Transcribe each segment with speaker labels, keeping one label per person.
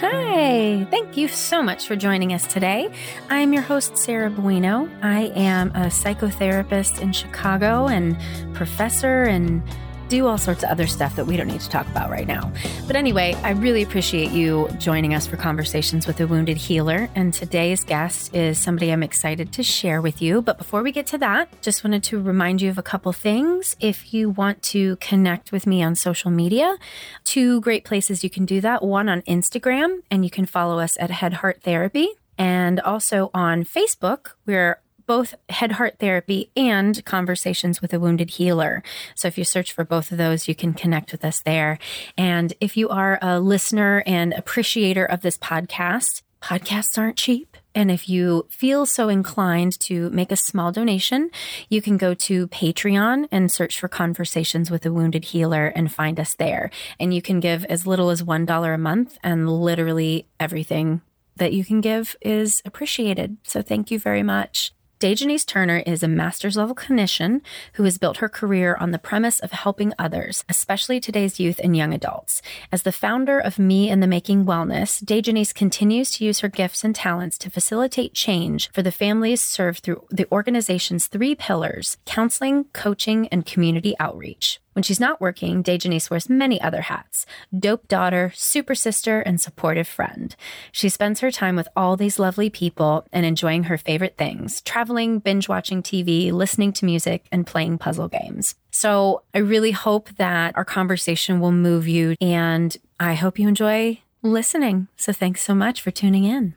Speaker 1: Hi, thank you so much for joining us today. I'm your host, Sarah Buino. I am a psychotherapist in Chicago and professor and do all sorts of other stuff that we don't need to talk about right now. But anyway, I really appreciate you joining us for Conversations with a Wounded Healer. And today's guest is somebody I'm excited to share with you. But before we get to that, just wanted to remind you of a couple things. If you want to connect with me on social media, two great places you can do that. One on Instagram, and you can follow us at Head Heart Therapy. And also on Facebook, we're both Head Heart Therapy and Conversations with a Wounded Healer. So if you search for both of those, you can connect with us there. And if you are a listener and appreciator of this podcast, podcasts aren't cheap. And if you feel so inclined to make a small donation, you can go to Patreon and search for Conversations with a Wounded Healer and find us there. And you can give as little as $1 a month, and literally everything that you can give is appreciated. So thank you very much. Dejanise Turner is a master's level clinician who has built her career on the premise of helping others, especially today's youth and young adults. As the founder of Me in the Making Wellness, Dejanise continues to use her gifts and talents to facilitate change for the families served through the organization's three pillars counseling, coaching, and community outreach. When she's not working, Dejanise wears many other hats dope daughter, super sister, and supportive friend. She spends her time with all these lovely people and enjoying her favorite things traveling, binge watching TV, listening to music, and playing puzzle games. So I really hope that our conversation will move you, and I hope you enjoy listening. So thanks so much for tuning in.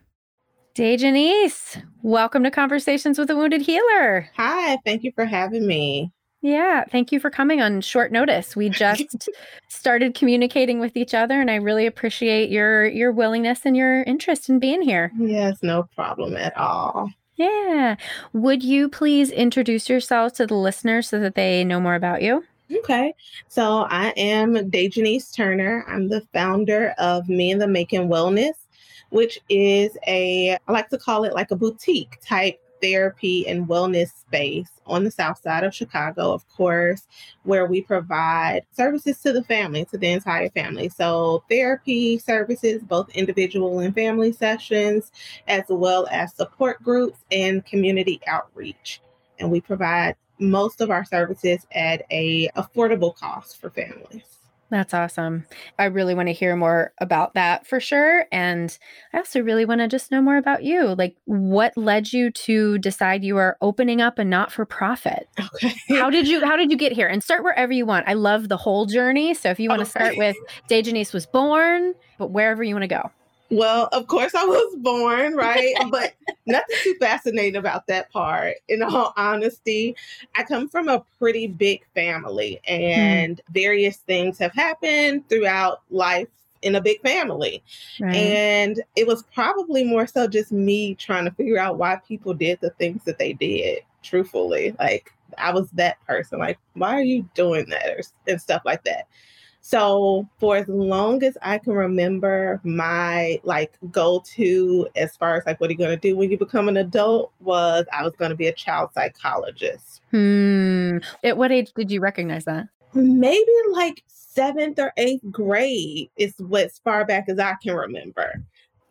Speaker 1: Dejanise, welcome to Conversations with a Wounded Healer.
Speaker 2: Hi, thank you for having me.
Speaker 1: Yeah, thank you for coming on short notice. We just started communicating with each other and I really appreciate your your willingness and your interest in being here.
Speaker 2: Yes, no problem at all.
Speaker 1: Yeah. Would you please introduce yourself to the listeners so that they know more about you?
Speaker 2: Okay. So I am Dejanise Turner. I'm the founder of Me in the Making Wellness, which is a I like to call it like a boutique type therapy and wellness space on the south side of Chicago, of course, where we provide services to the family, to the entire family. So, therapy services, both individual and family sessions, as well as support groups and community outreach. And we provide most of our services at a affordable cost for families.
Speaker 1: That's awesome. I really want to hear more about that for sure. And I also really want to just know more about you. Like, what led you to decide you are opening up a not for profit? Okay. how did you How did you get here? And start wherever you want. I love the whole journey. So if you want okay. to start with Dejanise was born, but wherever you want to go.
Speaker 2: Well, of course, I was born, right? but nothing too fascinating about that part. In all honesty, I come from a pretty big family, hmm. and mm. various things have happened throughout life in a big family. Right. And it was probably more so just me trying to figure out why people did the things that they did, truthfully. Like, I was that person. Like, why are you doing that? Or, and stuff like that. So for as long as I can remember, my like go to as far as like what are you going to do when you become an adult was I was going to be a child psychologist.
Speaker 1: Hmm. At what age did you recognize that?
Speaker 2: Maybe like seventh or eighth grade is what as far back as I can remember.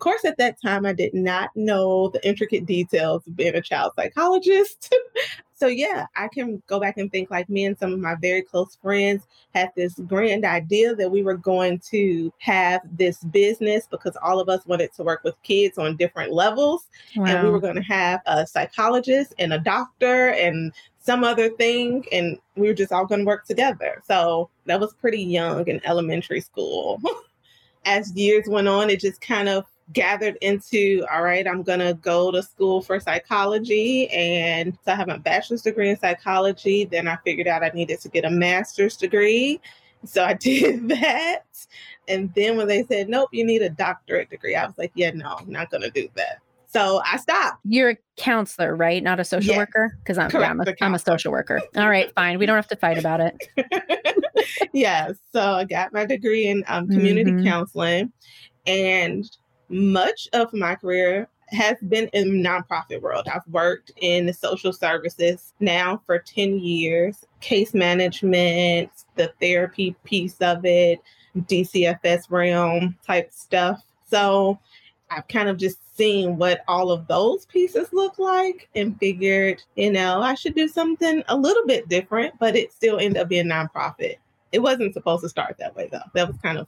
Speaker 2: Of course, at that time, I did not know the intricate details of being a child psychologist. so yeah, I can go back and think like me and some of my very close friends had this grand idea that we were going to have this business because all of us wanted to work with kids on different levels. Wow. And we were going to have a psychologist and a doctor and some other thing. And we were just all going to work together. So that was pretty young in elementary school. As years went on, it just kind of gathered into all right i'm to go to school for psychology and so i have a bachelor's degree in psychology then i figured out i needed to get a master's degree so i did that and then when they said nope you need a doctorate degree i was like yeah no i'm not to do that so I stopped.
Speaker 1: You're a counselor, right? Not a social yes. worker? Because I'm, yeah, I'm, a, I'm a social worker. All right, fine. We don't have to fight about
Speaker 2: it. yes. So I got my degree in um, community mm-hmm. counseling. And much of my career has been in nonprofit world. I've worked in social services now for 10 years, case management, the therapy piece of it, DCFS realm type stuff. So I've kind of just seen what all of those pieces look like and figured, you know, I should do something a little bit different, but it still ended up being nonprofit. It wasn't supposed to start that way though. That was kind of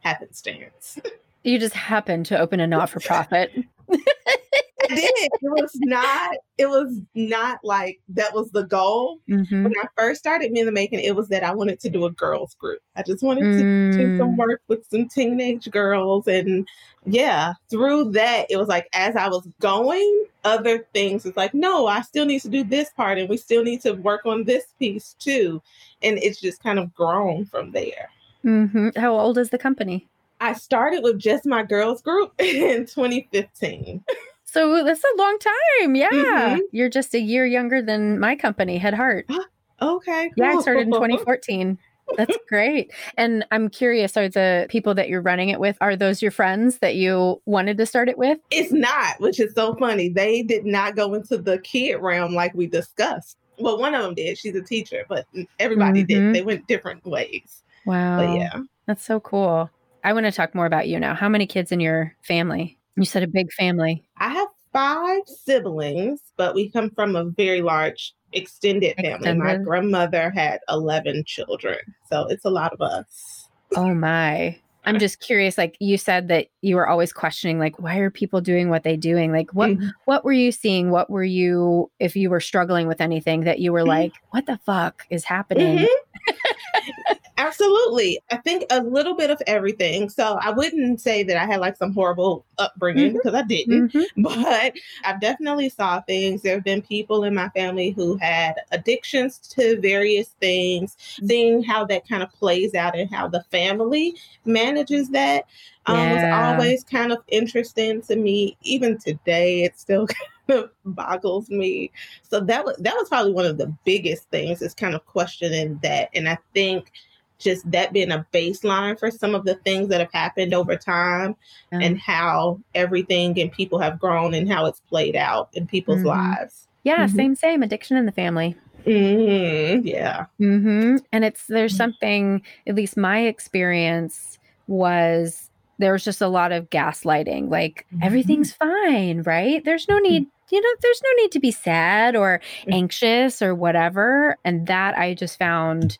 Speaker 2: happenstance.
Speaker 1: You just happened to open a not for profit.
Speaker 2: I did. It was not. It was not like that was the goal.
Speaker 1: Mhm.
Speaker 2: When I first started Me in the Making, it was that I wanted to do a girls group. I just wanted to do some
Speaker 1: Mm.
Speaker 2: work with some teenage girls, and yeah, through that, it was like as I was going, other things It's like, no, I still need to do this part, and we still need to work on this piece too, and it's just kind of grown from there.
Speaker 1: Mhm. How old is the company?
Speaker 2: I started with just my girls group in 2015.
Speaker 1: So that's a long time. Yeah.
Speaker 2: Mhm.
Speaker 1: You're just a year younger than my company, Head Heart.
Speaker 2: Okay.
Speaker 1: Yeah, I started in 2014. That's great. And I'm curious, are the people that you're running it with, are those your friends that you wanted to start it with?
Speaker 2: It's not, which is so funny. They did not go into the kid realm like we discussed. Well, one of them did. She's a teacher, but everybody
Speaker 1: Mhm.
Speaker 2: did. They went different ways.
Speaker 1: Wow.
Speaker 2: But yeah.
Speaker 1: That's so cool. I want to talk more about you now. How many kids in your family? You said a big family.
Speaker 2: I have five siblings, but we come from a very large extended family. My grandmother had 11 children. So it's a lot of us.
Speaker 1: Oh my. I'm just curious like you said that you were always questioning like why are people doing what they doing? Like what
Speaker 2: Mhm.
Speaker 1: what were you seeing? What were you if you were struggling with anything that you were
Speaker 2: Mhm.
Speaker 1: like what the fuck is happening?
Speaker 2: Mhm. Absolutely. I think a little bit of everything. So I wouldn't say that I had like some horrible upbringing
Speaker 1: Mhm.
Speaker 2: because I didn't.
Speaker 1: Mhm.
Speaker 2: but I've definitely saw things. There have been people in my family who had addictions to various things, seeing how that kind of plays out and how the family manages that um, was always kind of interesting to me. Even today, it still kind of boggles me. So that was that was probably one of the biggest things is kind of questioning that. And I think just that being a baseline for some of the things that have happened over time
Speaker 1: Yeah.
Speaker 2: and how everything and people have grown and how it's played out in people's
Speaker 1: Mhm.
Speaker 2: lives.
Speaker 1: Yeah,
Speaker 2: Mhm.
Speaker 1: same, same. Addiction in the family.
Speaker 2: hmm Yeah.
Speaker 1: hmm And it's there's
Speaker 2: Mhm.
Speaker 1: something. At least my experience was there was just a lot of gaslighting. Like
Speaker 2: Mhm.
Speaker 1: everything's fine, right? There's no need. You know, there's no need to be sad or anxious or whatever. And that I just found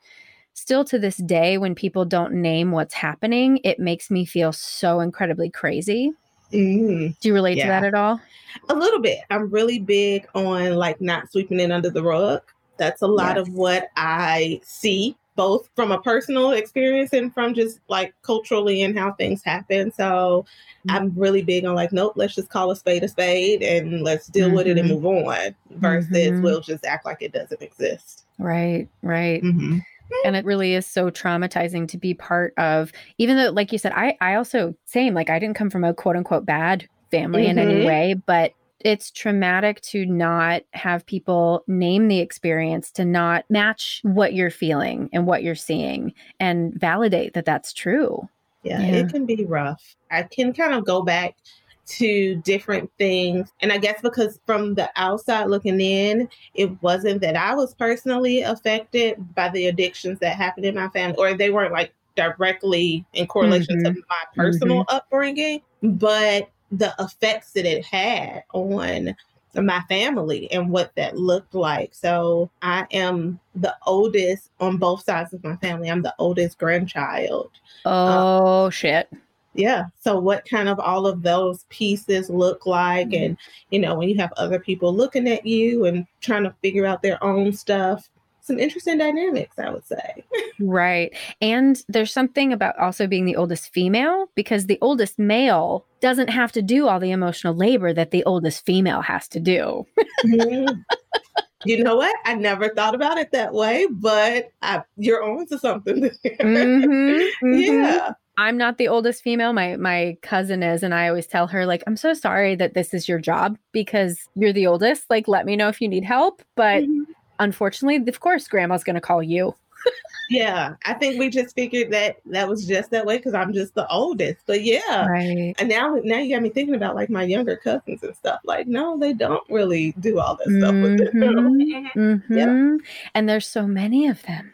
Speaker 1: still to this day when people don't name what's happening, it makes me feel so incredibly crazy.
Speaker 2: hmm
Speaker 1: Do you relate to that at all?
Speaker 2: A little bit. I'm really big on like not sweeping it under the rug. That's a lot of what I see, both from a personal experience and from just like culturally and how things happen. So I'm really big on like, nope, let's just call a spade a spade and let's deal with it and
Speaker 1: Mhm.
Speaker 2: move on versus
Speaker 1: Mhm.
Speaker 2: we'll just act like it doesn't exist.
Speaker 1: Right, right.
Speaker 2: Mm-hmm.
Speaker 1: and it really is so traumatizing to be part of even though like you said i i also same like i didn't come from a quote unquote bad family in any
Speaker 2: Mhm.
Speaker 1: way but it's traumatic to not have people name the experience to not match what you're feeling and what you're seeing and validate that that's true
Speaker 2: Yeah,
Speaker 1: Yeah.
Speaker 2: it can be rough. I can kind of go back to different things. And I guess because from the outside looking in, it wasn't that I was personally affected by the addictions that happened in my family, or they weren't like directly in correlation to mm-hmm. my personal mm-hmm. upbringing, but the effects that it had on my family and what that looked like. So I am the oldest on both sides of my family. I'm the oldest grandchild.
Speaker 1: Um, oh shit
Speaker 2: Yeah. So what kind of all of those pieces look like
Speaker 1: Mhm.
Speaker 2: and you know, when you have other people looking at you and trying to figure out their own stuff, some interesting dynamics, I would say.
Speaker 1: right and there's something about also being the oldest female because the oldest male doesn't have to do all the emotional labor that the oldest female has to do
Speaker 2: Mhm. you know what? I never thought about it that way, but I, you're on to something.
Speaker 1: Mhm, mhm.
Speaker 2: Yeah.
Speaker 1: I'm not the oldest female. My my cousin is, and I always tell her like, I'm so sorry that this is your job because you're the oldest. Like, let me know if you need help. But
Speaker 2: Mhm.
Speaker 1: unfortunately, of course, Grandma's going to call you.
Speaker 2: Yeah. I think we just figured that that was just that way because I'm just the oldest. But yeah.
Speaker 1: Right.
Speaker 2: And now, now you got me thinking about like my younger cousins and stuff. Like, no, they don't really do all that stuff with them.
Speaker 1: hmm And there's so many of them.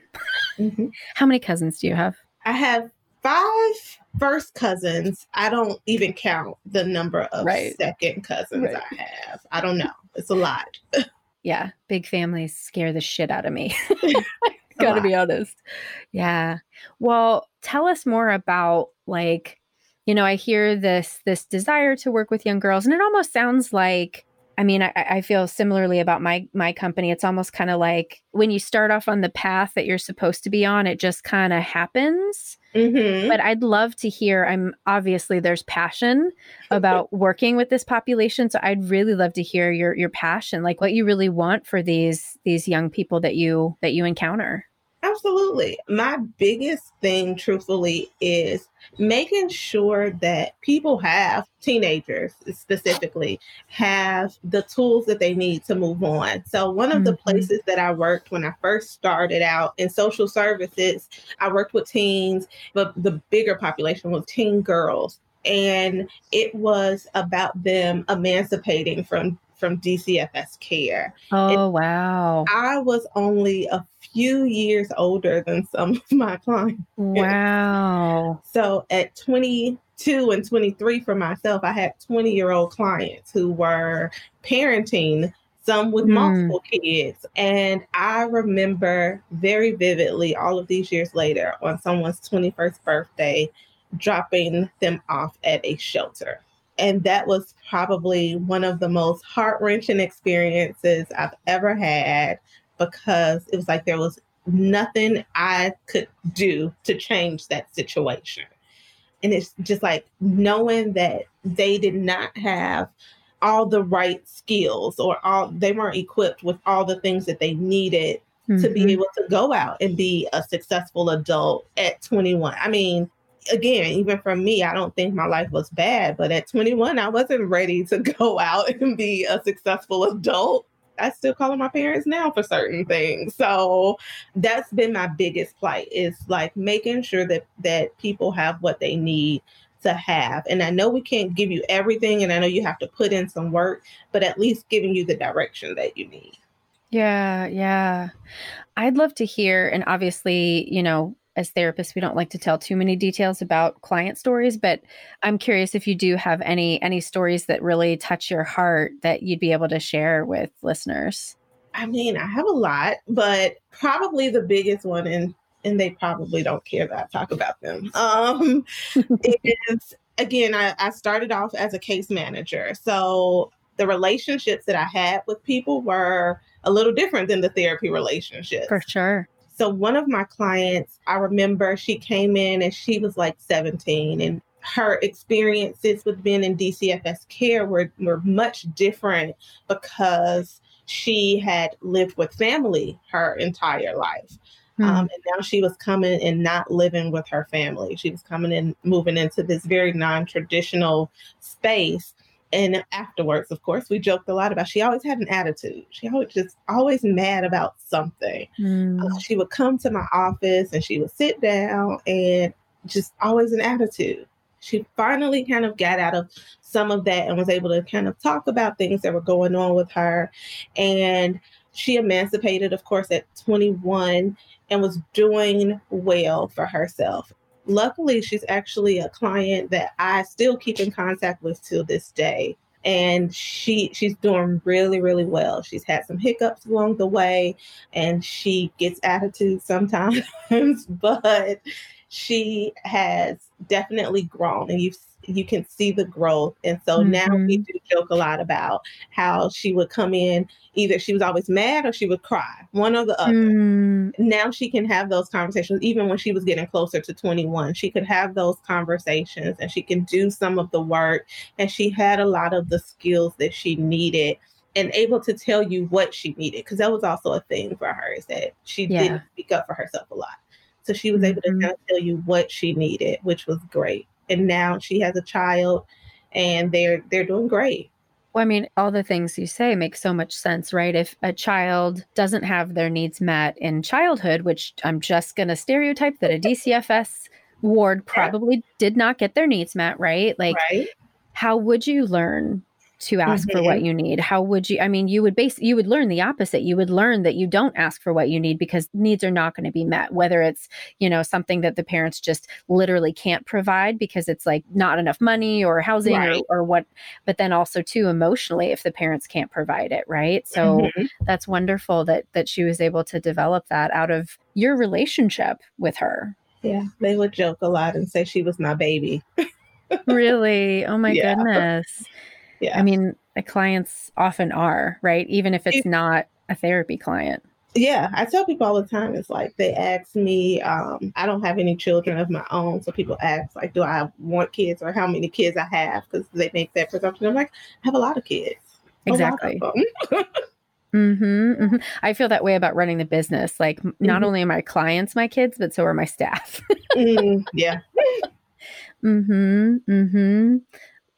Speaker 2: Mhm.
Speaker 1: How many cousins do you have?
Speaker 2: I have five first cousins. I don't even count the number of
Speaker 1: Right.
Speaker 2: second cousins
Speaker 1: Right.
Speaker 2: I have. I don't know. It's a lot.
Speaker 1: Yeah, big families scare the shit out of me.
Speaker 2: A
Speaker 1: Gotta
Speaker 2: lot.
Speaker 1: be honest. Yeah. Well, tell us more about like, you know, I hear this this desire to work with young girls, and it almost sounds like I mean, I, I feel similarly about my my company. It's almost kind of like when you start off on the path that you're supposed to be on, it just kind of happens.
Speaker 2: Mhm.
Speaker 1: But I'd love to hear. I'm obviously there's passion about working with this population, so I'd really love to hear your your passion, like what you really want for these these young people that you that you encounter.
Speaker 2: Absolutely. My biggest thing, truthfully, is making sure that people have, teenagers specifically, have the tools that they need to move on. So, one of the
Speaker 1: Mhm.
Speaker 2: places that I worked when I first started out in social services, I worked with teens, but the bigger population was teen girls. And it was about them emancipating from from DCFS care.
Speaker 1: Oh wow!
Speaker 2: I was only a few years older than some of my clients.
Speaker 1: Wow!
Speaker 2: So at 22 and 23 for myself, I had 20 year old clients who were parenting, some with
Speaker 1: Hmm.
Speaker 2: multiple kids. And I remember very vividly, all of these years later, on someone's 21st birthday, dropping them off at a shelter. And that was probably one of the most heart wrenching experiences I've ever had because it was like there was nothing I could do to change that situation. And it's just like knowing that they did not have all the right skills or all they weren't equipped with all the things that they needed to be
Speaker 1: Mhm.
Speaker 2: able to go out and be a successful adult at 21. I mean, again, even for me, I don't think my life was bad, but at 21, I wasn't ready to go out and be a successful adult. I still call on my parents now for certain things. So that's been my biggest plight is like making sure that that people have what they need to have. And I know we can't give you everything and I know you have to put in some work, but at least giving you the direction that you need.
Speaker 1: Yeah, yeah. I'd love to hear, and obviously, you know, as therapists, we don't like to tell too many details about client stories, but I'm curious if you do have any any stories that really touch your heart that you'd be able to share with listeners.
Speaker 2: I mean, I have a lot, but probably the biggest one, and and they probably don't care that I talk about them. Um, is again, I, I started off as a case manager, so the relationships that I had with people were a little different than the therapy relationships.
Speaker 1: For sure.
Speaker 2: So one of my clients, I remember she came in and she was like 17 and her experiences with being in DCFS care were, were much different because she had lived with family her entire life.
Speaker 1: Hmm.
Speaker 2: Um, and now she was coming and not living with her family. She was coming and moving into this very non traditional space. And afterwards, of course, we joked a lot about she always had an attitude. She always just always mad about something.
Speaker 1: Hmm.
Speaker 2: Uh, she would come to my office and she would sit down and just always an attitude. She finally kind of got out of some of that and was able to kind of talk about things that were going on with her. And she emancipated, of course, at 21 and was doing well for herself. Luckily, she's actually a client that I still keep in contact with till this day. And she she's doing really really well. She's had some hiccups along the way and she gets attitude sometimes but she has definitely grown. And you you can see the growth and so now we
Speaker 1: Mhm.
Speaker 2: do joke a lot about how she would come in either she was always mad or she would cry one or the other
Speaker 1: Hmm.
Speaker 2: now she can have those conversations even when she was getting closer to 21 she could have those conversations and she can do some of the work and she had a lot of the skills that she needed and able to tell you what she needed because that was also a thing for her is that she
Speaker 1: Yeah.
Speaker 2: didn't speak up for herself a lot so she was able to
Speaker 1: Mhm.
Speaker 2: of tell you what she needed which was great and now she has a child and they're they're doing great
Speaker 1: Well, I mean, all the things you say make so much sense, right? If a child doesn't have their needs met in childhood, which I'm just going to stereotype that a DCFS ward probably did not get their needs met, right? Like,
Speaker 2: right
Speaker 1: how would you learn to ask mm-hmm. for what mm-hmm. you need how would you i mean you would base you would learn the opposite you would learn that you don't ask for what you need because needs are not going to be met whether it's you know something that the parents just literally can't provide because it's like not enough money or housing right. or, or what but then also too emotionally if the parents can't provide it right so mm-hmm. that's wonderful that that she was able to develop that out of your relationship with her
Speaker 2: yeah they would joke a lot and say she was my baby
Speaker 1: really oh my yeah. goodness yeah. I mean, the clients often are, right? Even if it's not a therapy client.
Speaker 2: Yeah, I tell people all the time. It's like they ask me. Um, I don't have any children of my own, so people ask like, "Do I want kids or how many kids I have?" Because they make that presumption. I'm like, I have a lot of kids.
Speaker 1: Exactly. mm-hmm, mm-hmm. I feel that way about running the business. Like, mm-hmm. not only are my clients my kids, but so are my staff.
Speaker 2: mm, yeah.
Speaker 1: mm-hmm. Mm-hmm.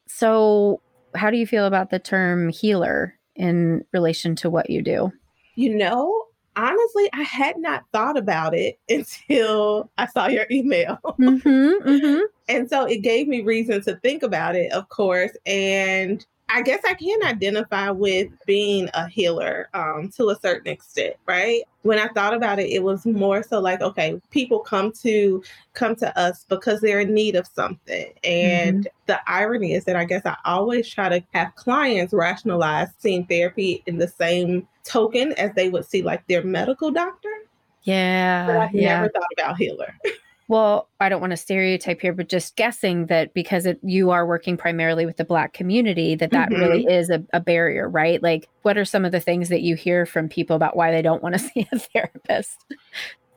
Speaker 1: So, how do you feel about the term healer in relation to what you do?
Speaker 2: You know, honestly, I had not thought about it until I saw your email. Mm-hmm, mm-hmm. and so it gave me reason to think about it, of course. And I guess I can identify with being a healer um, to a certain extent, right? When I thought about it, it was more so like, okay, people come to come to us because they're in need of something. And mm-hmm. the irony is that I guess I always try to have clients rationalize seeing therapy in the same token as they would see like their medical doctor.
Speaker 1: Yeah.
Speaker 2: But I
Speaker 1: yeah.
Speaker 2: never thought about healer.
Speaker 1: Well, I don't want to stereotype here, but just guessing that because it, you are working primarily with the Black community, that that mm-hmm. really is a, a, barrier, right? Like, what are some of the things that you hear from people about why they don't want to see a therapist?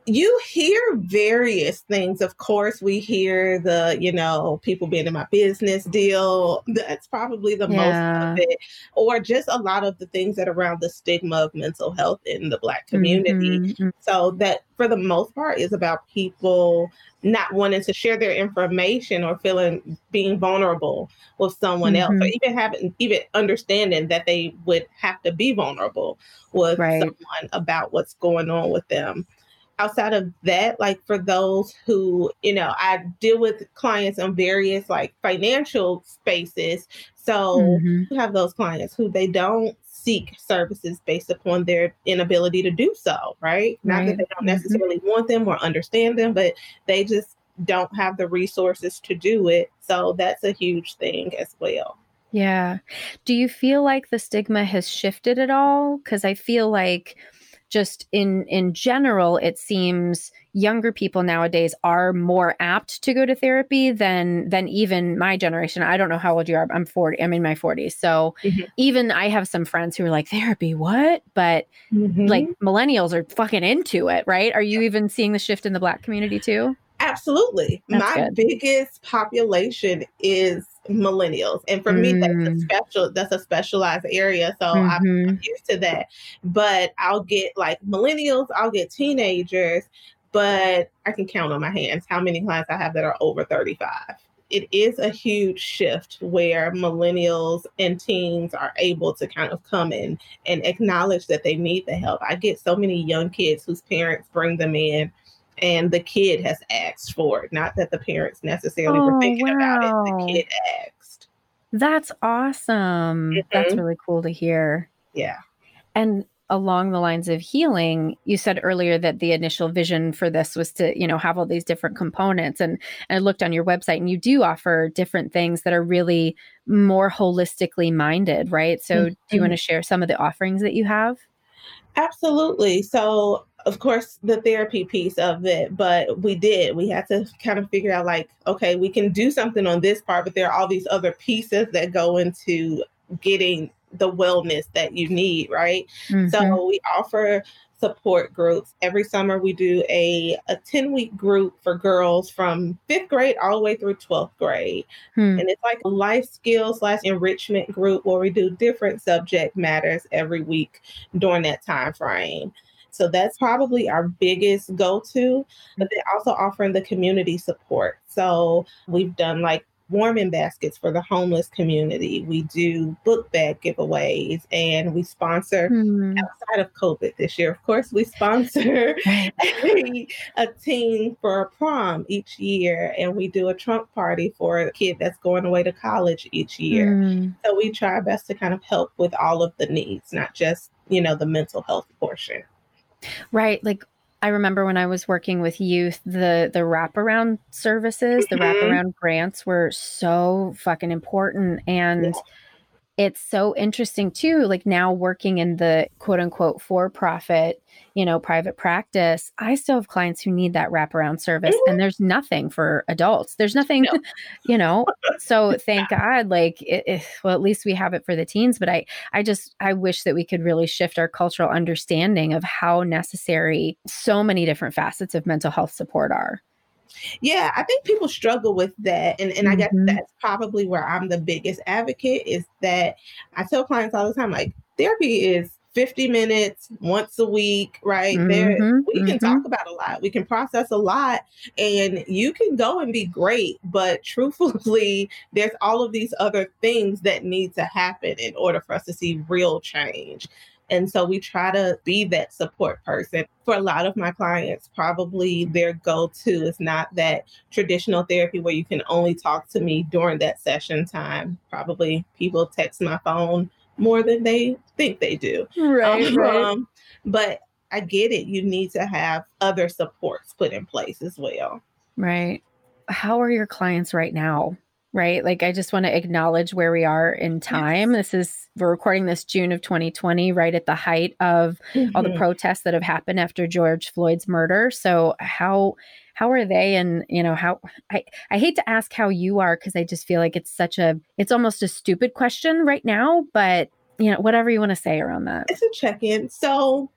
Speaker 2: You hear various things. Of course, we hear the, you know, people being in my business deal. That's probably the yeah. most of it. Or just a lot of the things that around the stigma of mental health in the Black community. Mm-hmm. So that for the most part is about people not wanting to share their information or feeling being vulnerable with someone mm-hmm. else or even having even understanding that they would have to be vulnerable with right. someone about what's going on with them outside of that, like for those who, you know, I deal with clients in various like financial spaces. So mm-hmm. have those clients who they don't seek services based upon their inability to do so, right? Not that they don't mm-hmm. necessarily mm-hmm. want them or understand them, but they just don't have the resources to do it. So that's a huge thing as well.
Speaker 1: Yeah. Do you feel like the stigma has shifted at all? Because I feel like just in in general it seems younger people nowadays are more apt to go to therapy than than even my generation. I don't know how old you are i'm 40 i'm in my 40s so mm-hmm. even i have some friends who are like therapy what? But mm-hmm. like millennials are fucking into it right? Are you even seeing the shift in the black community too
Speaker 2: Absolutely. That's My good. biggest population is millennials. And for mm. me, that's a mm. special that's a specialized area. So mm-hmm. I'm used to that. But I'll get like millennials, I'll get teenagers, but I can count on my hands how many clients I have that are over 35 it is a huge shift where millennials and teens are able to kind of come in and acknowledge that they need the help. I get so many young kids whose parents bring them in and the kid has asked for it. Not that the parents necessarily oh, were thinking wow. about it. The kid asked.
Speaker 1: That's awesome. Mm-hmm. That's really cool to hear.
Speaker 2: Yeah.
Speaker 1: And along the lines of healing you said earlier that the initial vision for this was to you know have all these different components and, and i looked on your website and you do offer different things that are really more holistically minded right so mm-hmm. do you want to share some of the offerings that you have
Speaker 2: absolutely so of course the therapy piece of it but we did. We had to kind of figure out like okay we can do something on this part but there are all these other pieces that go into getting the wellness that you need right? Mm-hmm. so we offer support groups. Every summer we do a, a 10 week group for girls from fifth grade all the way through 12th grade. Hmm. and it's like a life skills slash enrichment group where we do different subject matters every week during that time frame so that's probably our biggest go to. But they're also offering the community support. So we've done like warming baskets for the homeless community. We do book bag giveaways and we sponsor mm. outside of COVID this year. Of course, we sponsor a, a team for a prom each year and we do a trunk party for a kid that's going away to college each year. Mm. So we try our best to kind of help with all of the needs, not just, you know, the mental health portion.
Speaker 1: Right. Like I remember when I was working with youth, the the wraparound services, mm-hmm. the wraparound grants were so fucking important. And yeah it's so interesting too like now working in the quote unquote for profit you know private practice i still have clients who need that wraparound service mm-hmm. and there's nothing for adults there's nothing no. you know so thank god like it, it, well at least we have it for the teens but i i just i wish that we could really shift our cultural understanding of how necessary so many different facets of mental health support are
Speaker 2: yeah, I think people struggle with that. And, and mm-hmm. I guess mm-hmm. that's probably where I'm the biggest advocate is that I tell clients all the time, like, therapy is 50 minutes once a week, right? Mm-hmm, there we can mm-hmm. talk about a lot. We can process a lot and you can go and be great, but truthfully, there's all of these other things that need to happen in order for us to see real change. And so we try to be that support person. For a lot of my clients, probably their go to is not that traditional therapy where you can only talk to me during that session time. Probably people text my phone more than they think they do.
Speaker 1: Right. Um, right.
Speaker 2: but I get it. You need to have other supports put in place as well.
Speaker 1: Right. How are your clients right now? Right? Like, I just want to acknowledge where we are in time. Yes. This is, we're recording this June of 2020, right at the height of mm-hmm. all the mm-hmm. protests that have happened after George Floyd's murder. So, how, how are they and you know how i i hate to ask how you are because i just feel like it's such a it's almost a stupid question right now but you know whatever you want to say around that
Speaker 2: it's a check-in so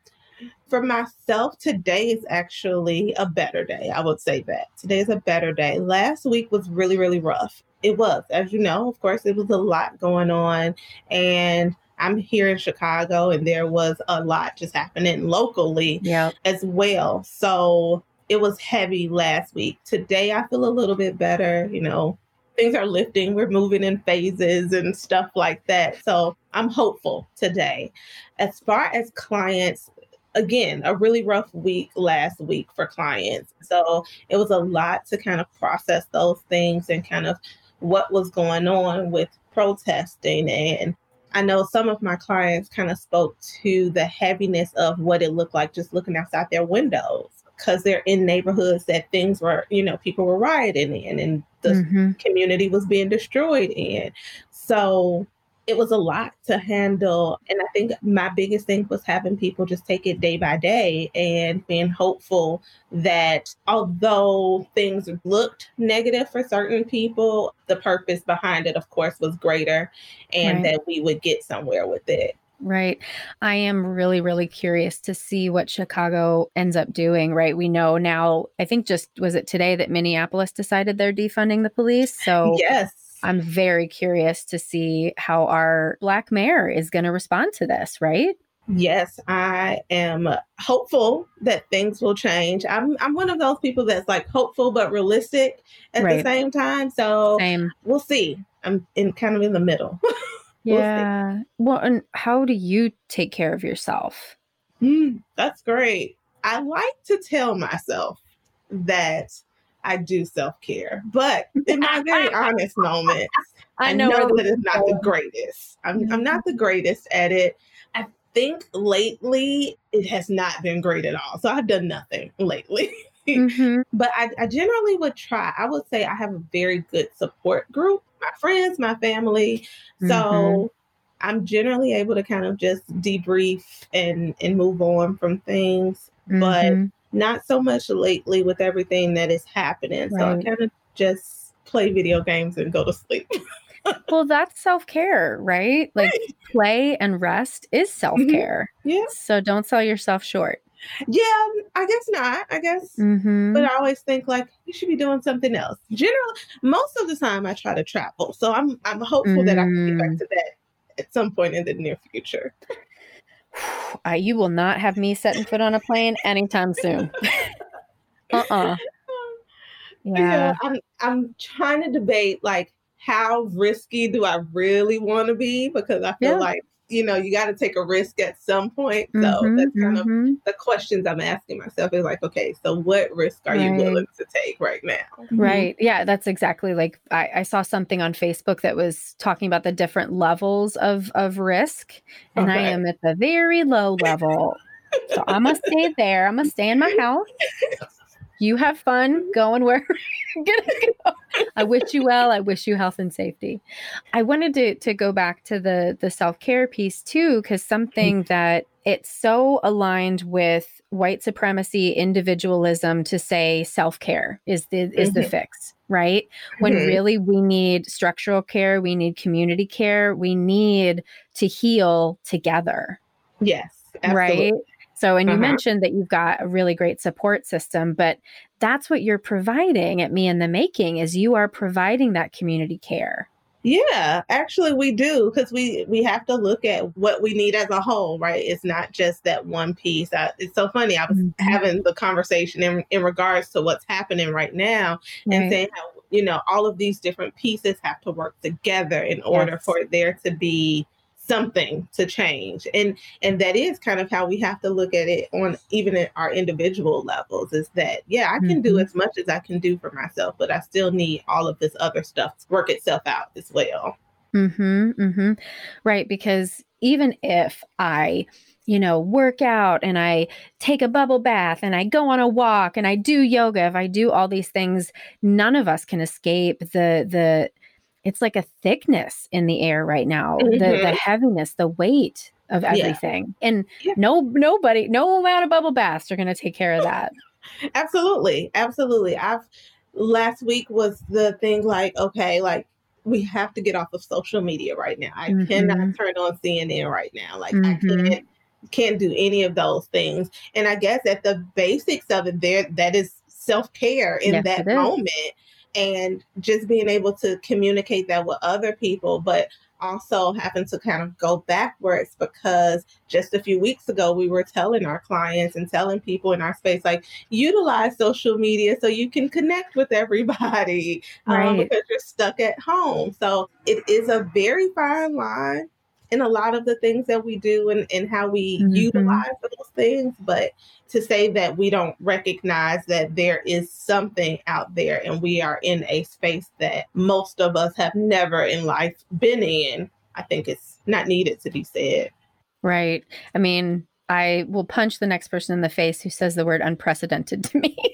Speaker 2: for myself, today is actually a better day. I would say that. Today is a better day. Last week was really, really rough it was, as you know, of course, it was a lot going on. And I'm here in Chicago, and there was a lot just happening locally
Speaker 1: yep.
Speaker 2: as well. So it was heavy last week. Today, I feel a little bit better. You know, things are lifting, we're moving in phases and stuff like that. So I'm hopeful today. As far as clients, again, a really rough week last week for clients. So it was a lot to kind of process those things and kind of what was going on with protesting. And I know some of my clients kind of spoke to the heaviness of what it looked like just looking outside their windows because they're in neighborhoods that things were, you know, people were rioting in and the mm-hmm. community was being destroyed in. So it was a lot to handle. And I think my biggest thing was having people just take it day by day and being hopeful that although things looked negative for certain people, the purpose behind it, of course, was greater and right. that we would get somewhere with it.
Speaker 1: Right. I am really, really curious to see what Chicago ends up doing. Right. We know now, I think just was it today that Minneapolis decided they're defunding the police? So,
Speaker 2: yes.
Speaker 1: I'm very curious to see how our black mayor is going to respond to this, right?
Speaker 2: Yes, I am hopeful that things will change. I'm I'm one of those people that's like hopeful but realistic at right. the same time. So
Speaker 1: same.
Speaker 2: we'll see. I'm in kind of in the middle.
Speaker 1: we'll yeah. See. Well, and how do you take care of yourself?
Speaker 2: Mm, that's great. I like to tell myself that I do self care. But in my very honest moments, I know, I know that it's not the greatest. I'm, I'm not the greatest at it. I think lately it has not been great at all. So I've done nothing lately. Mm-hmm. but I, I generally would try. I would say I have a very good support group, my friends, my family. So mm-hmm. I'm generally able to kind of just debrief and and move on from things. Mm-hmm. But not so much lately with everything that is happening. Right. So I kind of just play video games and go to sleep.
Speaker 1: well, that's self care, right? Like right. play and rest is mm-hmm. self care.
Speaker 2: Mm-hmm. Yeah.
Speaker 1: So don't sell yourself short.
Speaker 2: Yeah, I guess not. I guess, mm-hmm. but I always think like you should be doing something else. Generally, most of the time I try to travel, so I'm I'm hopeful mm. that I can get back mm. to that at some point in the near future.
Speaker 1: uh, you will not have me setting foot on a plane anytime soon. uh-uh.
Speaker 2: Yeah. yeah. I'm I'm trying to debate like how risky do I really want to be? Because I feel yeah. like you know, you got to take a risk at some point. So mm-hmm, that's kind mm-hmm. of the questions I'm asking myself is like, okay, so what risk are right. you willing to take right now?
Speaker 1: Mm-hmm. Right. Yeah, that's exactly like I, I, saw something on Facebook that was talking about the different levels of of risk, and okay. I am at the very low level. so I'm gonna stay there. I'm gonna stay in my house. You have fun going where you're gonna go. I wish you well. I wish you health and safety. I wanted to to go back to the the self care piece too, because something mm-hmm. that it's so aligned with white supremacy individualism to say self care is the is mm-hmm. the fix right when mm-hmm. really we need structural care we need community care we need to heal together
Speaker 2: yes absolutely.
Speaker 1: right so, and you uh-huh. mentioned that you've got a really great support system, but that's what you're providing at Me in the Making is you are providing that community care.
Speaker 2: Yeah, actually we do because we we have to look at what we need as a whole, right? It's not just that one piece. I, it's so funny. I was mm-hmm. having the conversation in in regards to what's happening right now right. and saying how you know all of these different pieces have to work together in order yes. for there to be something to change and and that is kind of how we have to look at it on even at our individual levels is that yeah i can mm-hmm. do as much as i can do for myself but i still need all of this other stuff to work itself out as well
Speaker 1: mm-hmm, mm-hmm. right because even if i you know, work out and I take a bubble bath and I go on a walk and I do yoga, if I do all these things, none of us can escape the the it's like a thickness in the air right now mm-hmm. the the mm-hmm. heaviness the weight of everything yeah. and yeah. no nobody no amount of bubble baths are going to take care of that
Speaker 2: absolutely absolutely i've last week was the thing like okay like we have to get off of social media right now i mm-hmm. cannot turn on cnn right now like mm-hmm. i can't can't do any of those things and i guess at the basics of it there that is self-care in yes, that moment and just being able to communicate that with other people, but also having to kind of go backwards because just a few weeks ago we were telling our clients and telling people in our space like utilize social media so you can connect with everybody um, right. um, because you're stuck at home so it is a very fine line in a lot of the things that we do and, and how we mm-hmm. utilize those things. But to say that we don't recognize that there is something out there and we are in a space that most of us have never in life been in, I think it's not needed to be said.
Speaker 1: Right. I mean, I will punch the next person in the face who says the word unprecedented to me.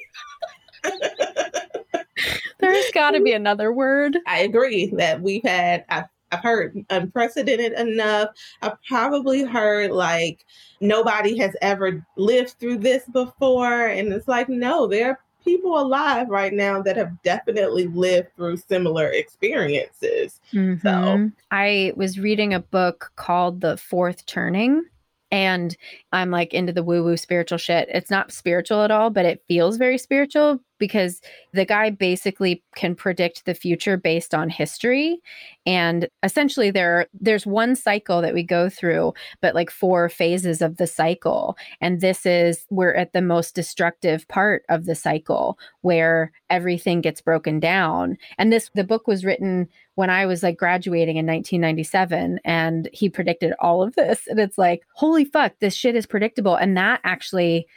Speaker 1: There's got to be another word.
Speaker 2: I agree that we've had, I I've heard unprecedented enough. I've probably heard like nobody has ever lived through this before. And it's like, no, there are people alive right now that have definitely lived through similar experiences. Mm-hmm. So
Speaker 1: I was reading a book called The Fourth Turning and I'm like into the woo woo spiritual shit. It's not spiritual at all, but it feels very spiritual because the guy basically can predict the future based on history and essentially there there's one cycle that we go through but like four phases of the cycle and this is we're at the most destructive part of the cycle where everything gets broken down and this the book was written when I was like graduating in 1997 and he predicted all of this. And it's like, holy fuck, this shit is predictable. And that actually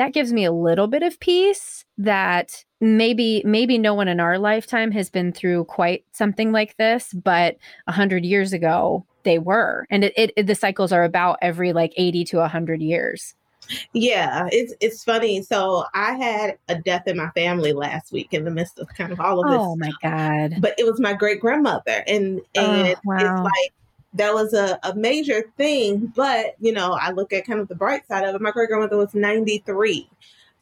Speaker 1: that gives me a little bit of peace that maybe maybe no one in our lifetime has been through quite something like this but a hundred years ago they were and it, it, it, the cycles are about every like 80 to 100 years
Speaker 2: yeah, it's it's funny. So I had a death in my family last week in the midst of kind of all of this.
Speaker 1: Oh my god!
Speaker 2: But it was my great grandmother, and and oh, wow. it's like that was a, a major thing. But you know, I look at kind of the bright side of it. My great grandmother was ninety three.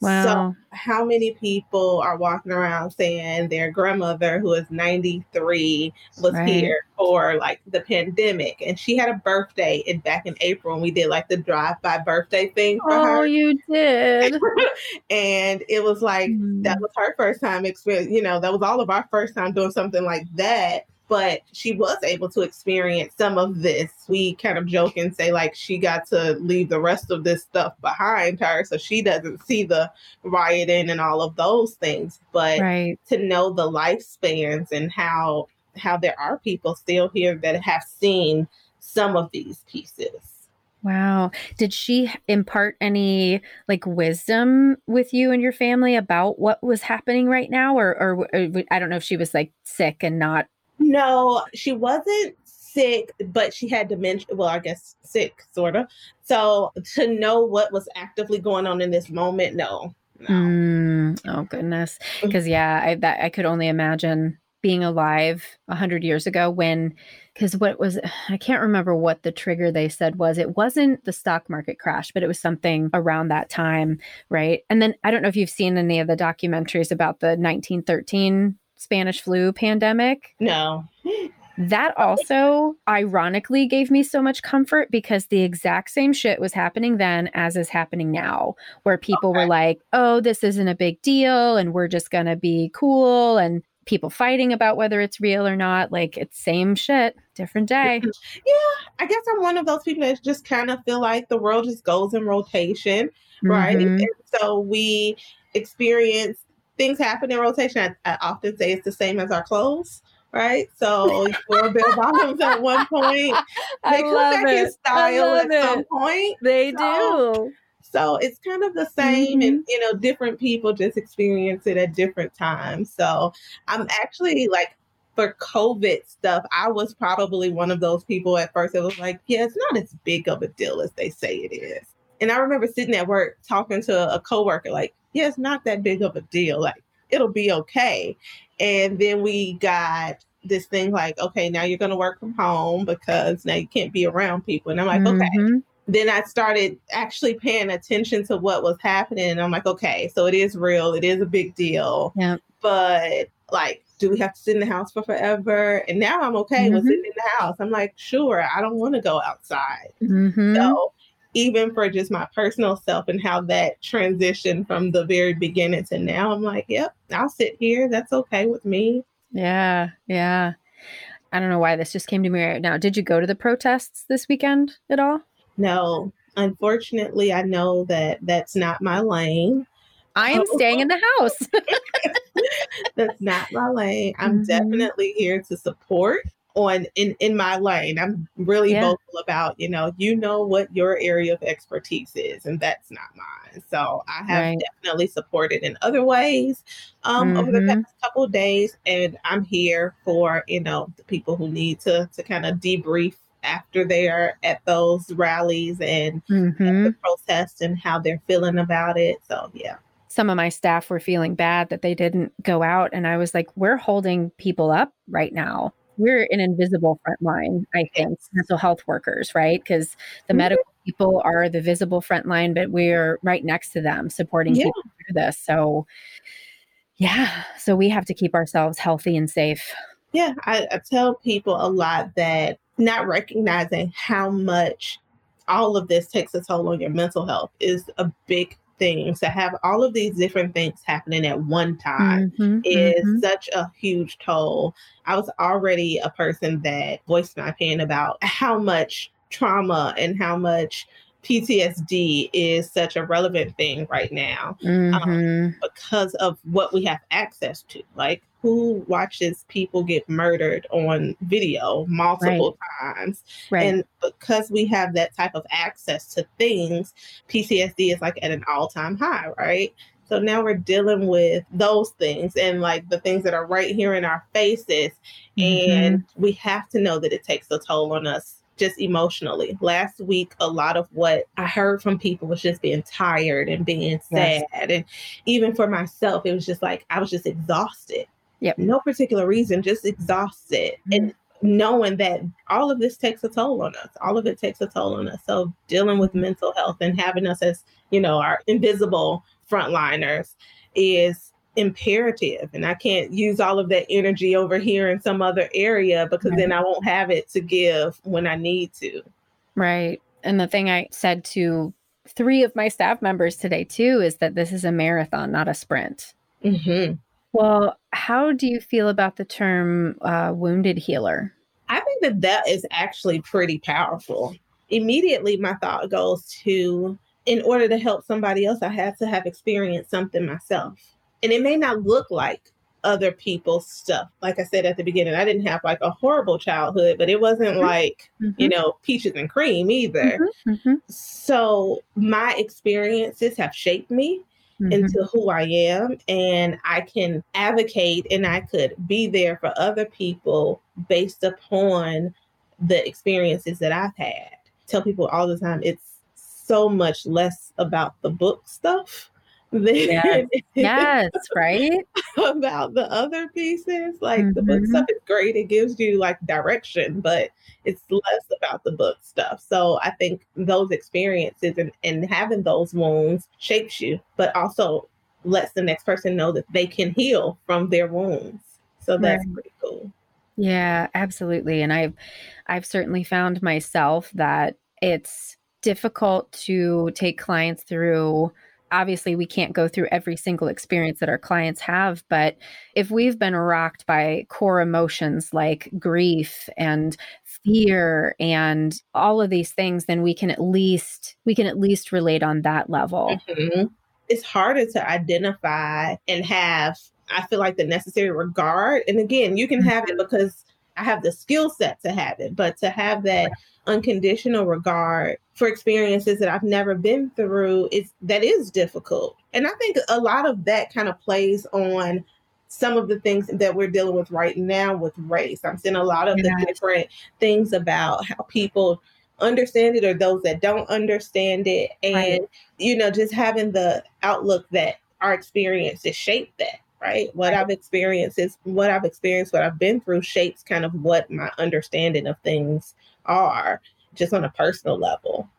Speaker 2: Wow. So, how many people are walking around saying their grandmother, who is 93, was right. here for like the pandemic? And she had a birthday in back in April, and we did like the drive by birthday thing for
Speaker 1: oh,
Speaker 2: her.
Speaker 1: Oh, you did.
Speaker 2: and it was like, mm. that was her first time experience. You know, that was all of our first time doing something like that but she was able to experience some of this. We kind of joke and say, like, she got to leave the rest of this stuff behind her. So she doesn't see the rioting and all of those things. But right. to know the lifespans and how how there are people still here that have seen some of these pieces.
Speaker 1: Wow. Did she impart any like wisdom with you and your family about what was happening right now? Or, or, or, I don't know if she was like sick and not.
Speaker 2: No, she wasn't sick, but she had dementia. Well, I guess sick, sort of. So to know what was actively going on in this moment, no. no.
Speaker 1: Mm, oh, goodness. Because, mm. yeah, I, that, I could only imagine being alive 100 years ago when because what was i can't remember what the trigger they said was it wasn't the stock market crash but it was something around that time right and then i don't know if you've seen any of the documentaries about the 1913 spanish flu pandemic
Speaker 2: no
Speaker 1: that also ironically gave me so much comfort because the exact same shit was happening then as is happening now, where people okay. were like, oh, this isn't a big deal and we're just going to be cool. And people fighting about whether it's real or not. Like it's same shit, different day.
Speaker 2: Yeah, I guess I'm one of those people that just kind of feel like the world just goes in rotation, right? Mm-hmm. And so we experience things happen in rotation. I, I, often say it's the same as our clothes. Right, so you bell bottoms at one point. They come back it. in style at it. some point.
Speaker 1: They so, do
Speaker 2: so it's kind of the same, mm-hmm. and you know, different people just experience it at different times. So I'm actually like for COVID stuff, I was probably one of those people at first that was like, yeah, it's not as big of a deal as they say it is. And I remember sitting at work talking to a coworker, like, yeah, it's not that big of a deal. Like, it'll be okay. And then we got this thing like, okay, now you're going to work from home because now you can't be around people. And I'm like, mm-hmm. okay, then I started actually paying attention to what was happening. And I'm like, okay, so it is real. It is a big deal.
Speaker 1: Yeah.
Speaker 2: But like, do we have to sit in the house for forever? And now I'm okay mm-hmm. with sitting in the house. I'm like, sure, I don't want to go outside.
Speaker 1: Mm-hmm.
Speaker 2: So even for just my personal self and how that transitioned from the very beginning to now, I'm like, yep, I'll sit here. That's okay with me.
Speaker 1: Yeah. Yeah. I don't know why this just came to me right now. Did you go to the protests this weekend at all?
Speaker 2: No, unfortunately, I know that that's not my lane.
Speaker 1: I am staying in the house.
Speaker 2: that's not my lane. I'm mm-hmm. definitely here to support on in in my lane. I'm really yeah. vocal about, you know, you know what your area of expertise is, and that's not mine. So I have right. definitely supported in other ways um, mm-hmm. over the mm-hmm. past couple days, and I'm here for you know the people who need to to kind of debrief after they are at those rallies and mm-hmm. the protests and how they're feeling about it. So, yeah.
Speaker 1: Some of my staff were feeling bad that they didn't go out. And I was like, we're holding people up right now. We're an invisible front line, I think, mental health workers, right? Because the mm-hmm. medical people are the visible front line, but we're right next to them supporting yeah. people through this. So, yeah, so we have to keep ourselves healthy and safe.
Speaker 2: Yeah, I, I tell people a lot that not recognizing how much all of this takes a toll on your mental health is a big thing. To have all of these different things happening at one time mm-hmm, is mm-hmm. such a huge toll. I was already a person that voiced my opinion about how much trauma and how much PTSD is such a relevant thing right now um, mm-hmm. um, because of what we have access to. Like, who watches people get murdered on video multiple right. times? Right. And because we have that type of access to things, PTSD is like at an all time high, right? So now we're dealing with those things and like the things that are right here in our faces. Mm-hmm. And we have to know that it takes a toll on us just emotionally. Last week, a lot of what I heard from people was just being tired and being sad. Yes. And even for myself, it was just like I was just exhausted.
Speaker 1: Yep.
Speaker 2: No particular reason, just exhausted. Mm-hmm. And knowing that all of this takes a toll on us. All of it takes a toll on us. So dealing with mental health and having us as, you know, our invisible frontliners is imperative and I can't use all of that energy over here in some other area because right. then I won't have it to give when I need to.
Speaker 1: Right. And the thing I said to three of my staff members today too is that this is a marathon, not a sprint.
Speaker 2: Mm-hmm.
Speaker 1: Well, how do you feel about the term uh, wounded healer?
Speaker 2: I think that that is actually pretty powerful. Immediately, my thought goes to in order to help somebody else, I have to have experienced something myself and it may not look like other people's stuff. Like I said at the beginning, I didn't have like a horrible childhood, but it wasn't mm-hmm. like, mm-hmm. you know, peaches and cream either. Mm-hmm. mm-hmm. So my experiences have shaped me mm-hmm. into who I am, and I can advocate and I could be there for other people based upon the experiences that I've had. Tell people all the time it's so much less about the book stuff
Speaker 1: yes, yes right
Speaker 2: about the other pieces like mm-hmm. the book stuff mm-hmm. is great it gives you like direction but it's less about the book stuff so i think those experiences and, and having those wounds shapes you but also lets the next person know that they can heal from their wounds so that's right. pretty cool
Speaker 1: yeah absolutely and i've i've certainly found myself that it's difficult to take clients through obviously we can't go through every single experience that our clients have but if we've been rocked by core emotions like grief and fear and all of these things then we can at least we can at least relate on that level mm-hmm.
Speaker 2: it's harder to identify and have i feel like the necessary regard and again you can have it mm-hmm. because i have the skill set to have it but to have that unconditional regard for experiences that I've never been through is that is difficult. And I think a lot of that kind of plays on some of the things that we're dealing with right now with race. I'm seeing a lot of the different things about how people understand it or those that don't understand it. And, right. you know, just having the outlook that our experiences shape that right? What I've experienced is what I've experienced, what I've been through shapes kind of what my understanding of things are just on a personal level.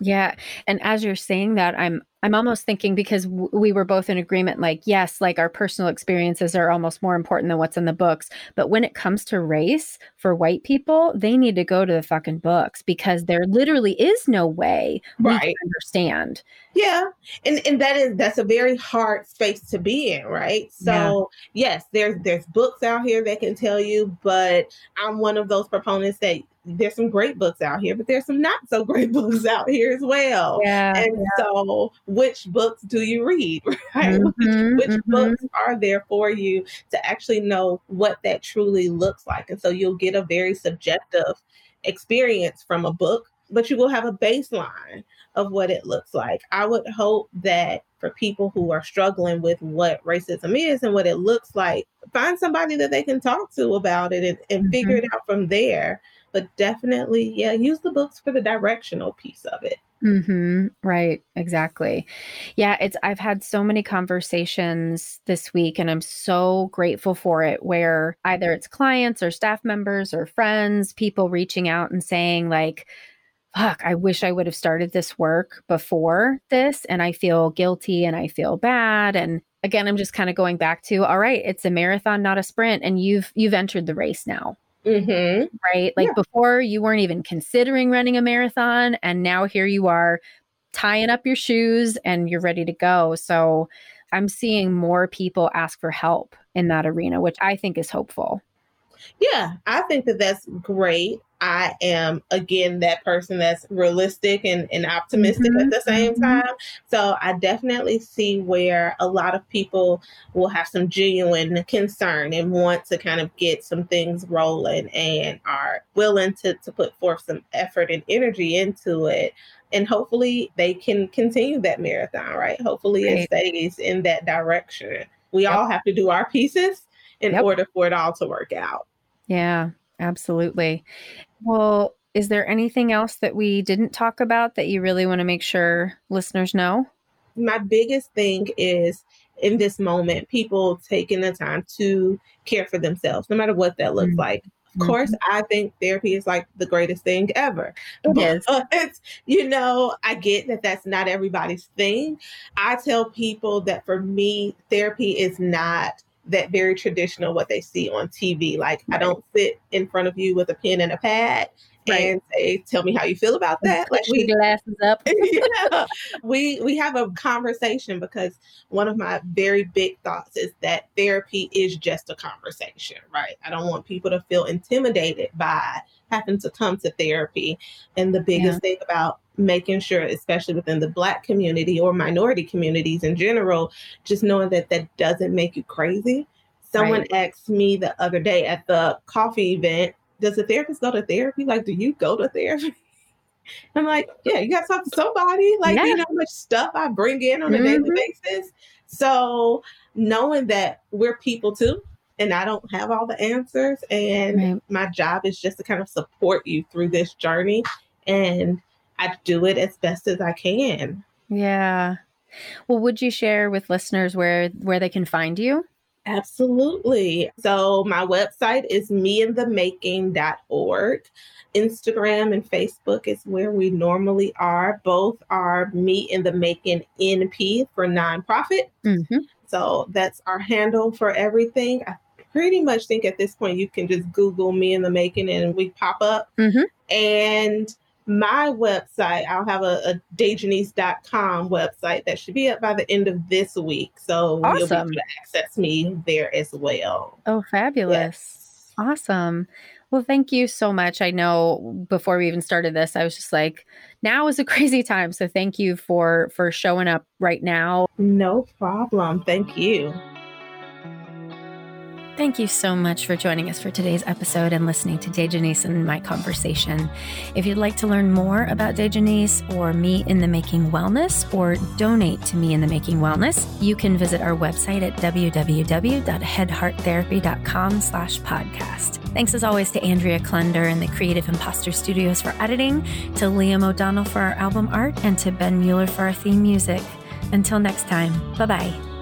Speaker 1: Yeah. And as you're saying that, I'm I'm almost thinking because w- we were both in agreement like yes, like our personal experiences are almost more important than what's in the books, but when it comes to race for white people, they need to go to the fucking books because there literally is no way right. we understand.
Speaker 2: Yeah. And and that is that's a very hard space to be in, right? So, yeah. yes, there's there's books out here that can tell you, but I'm one of those proponents that there's some great books out here, but there's some not so great books out here as well. Yeah, and yeah. so, which books do you read? Right? Mm-hmm, which, which mm-hmm. books are there for you to actually know what that truly looks like? And so, you'll get a very subjective experience from a book, but you will have a baseline of what it looks like. I would hope that for people who are struggling with what racism is and what it looks like, find somebody that they can talk to about it and, and mm-hmm. figure it out from there but definitely, yeah, use the books for the directional piece of it.
Speaker 1: Mm-hmm. Right. Exactly. Yeah. It's, I've had so many conversations this week and I'm so grateful for it where either it's clients or staff members or friends, people reaching out and saying, like, fuck, I wish I would have started this work before this. And I feel guilty and I feel bad. And again, I'm just kind of going back to, all right, it's a marathon, not a sprint. And you've, you've entered the race now. Mm-hmm. Right. Like yeah. before, you weren't even considering running a marathon. And now here you are tying up your shoes and you're ready to go. So I'm seeing more people ask for help in that arena, which I think is hopeful.
Speaker 2: Yeah, I think that that's great. I am again that person that's realistic and, and optimistic mm-hmm. at the same mm-hmm. time. So I definitely see where a lot of people will have some genuine concern and want to kind of get some things rolling and are willing to, to put forth some effort and energy into it. And hopefully they can continue that marathon, right? Hopefully right. it stays in that direction. We yep. all have to do our pieces in yep. order for it all to work out.
Speaker 1: Yeah, absolutely. Well, is there anything else that we didn't talk about that you really want to make sure listeners know?
Speaker 2: My biggest thing is in this moment, people taking the time to care for themselves, no matter what that looks mm-hmm. like. Of mm-hmm. course, I think therapy is like the greatest thing ever.
Speaker 1: It is.
Speaker 2: It's, you know, I get that that's not everybody's thing. I tell people that for me, therapy is not that very traditional what they see on TV. Like right. I don't sit in front of you with a pen and a pad. And say, "Tell me how you feel about that."
Speaker 1: Like we glasses up.
Speaker 2: yeah, we we have a conversation because one of my very big thoughts is that therapy is just a conversation, right? I don't want people to feel intimidated by having to come to therapy. And the biggest yeah. thing about making sure, especially within the Black community or minority communities in general, just knowing that that doesn't make you crazy. Someone
Speaker 1: Right.
Speaker 2: asked me the other day at the coffee event, does a therapist go to therapy? Like, do you go to therapy? I'm like, yeah, you got to talk to somebody. Like,
Speaker 1: Yeah.
Speaker 2: you know how much stuff I bring in on a daily
Speaker 1: Mhm.
Speaker 2: basis. So, knowing that we're people too, and I don't have all the answers, and
Speaker 1: Right.
Speaker 2: my job is just to kind of support you through this journey, and I do it as best as I can.
Speaker 1: Yeah. Well, would you share with listeners where where they can find you?
Speaker 2: Absolutely. So my website is meinthemaking.org. Instagram and Facebook is where we normally are. Both are Me in the Making NP for nonprofit.
Speaker 1: Mm-hmm.
Speaker 2: So that's our handle for everything. I pretty much think at this point you can just Google Me in the Making and we pop up.
Speaker 1: Mhm.
Speaker 2: And my website, I'll have a, a dejanise.com website that should be up by the end of this week. So you'll be able to access me there as well.
Speaker 1: Oh, fabulous.
Speaker 2: Yes.
Speaker 1: Awesome. Well, thank you so much. I know before we even started this, I was just like, now is a crazy time. So thank you for for showing up right now.
Speaker 2: No problem. Thank you.
Speaker 1: Thank you so much for joining us for today's episode and listening to Dejanise and my conversation. If you'd like to learn more about Dejanise or Me in the Making Wellness or donate to Me in the Making Wellness, you can visit our website at www.headhearttherapy.com slash podcast. Thanks as always to Andrea Klunder and the Creative Imposter Studios for editing, to Liam O'Donnell for our album art, and to Ben Mueller for our theme music. Until next time, bye-bye.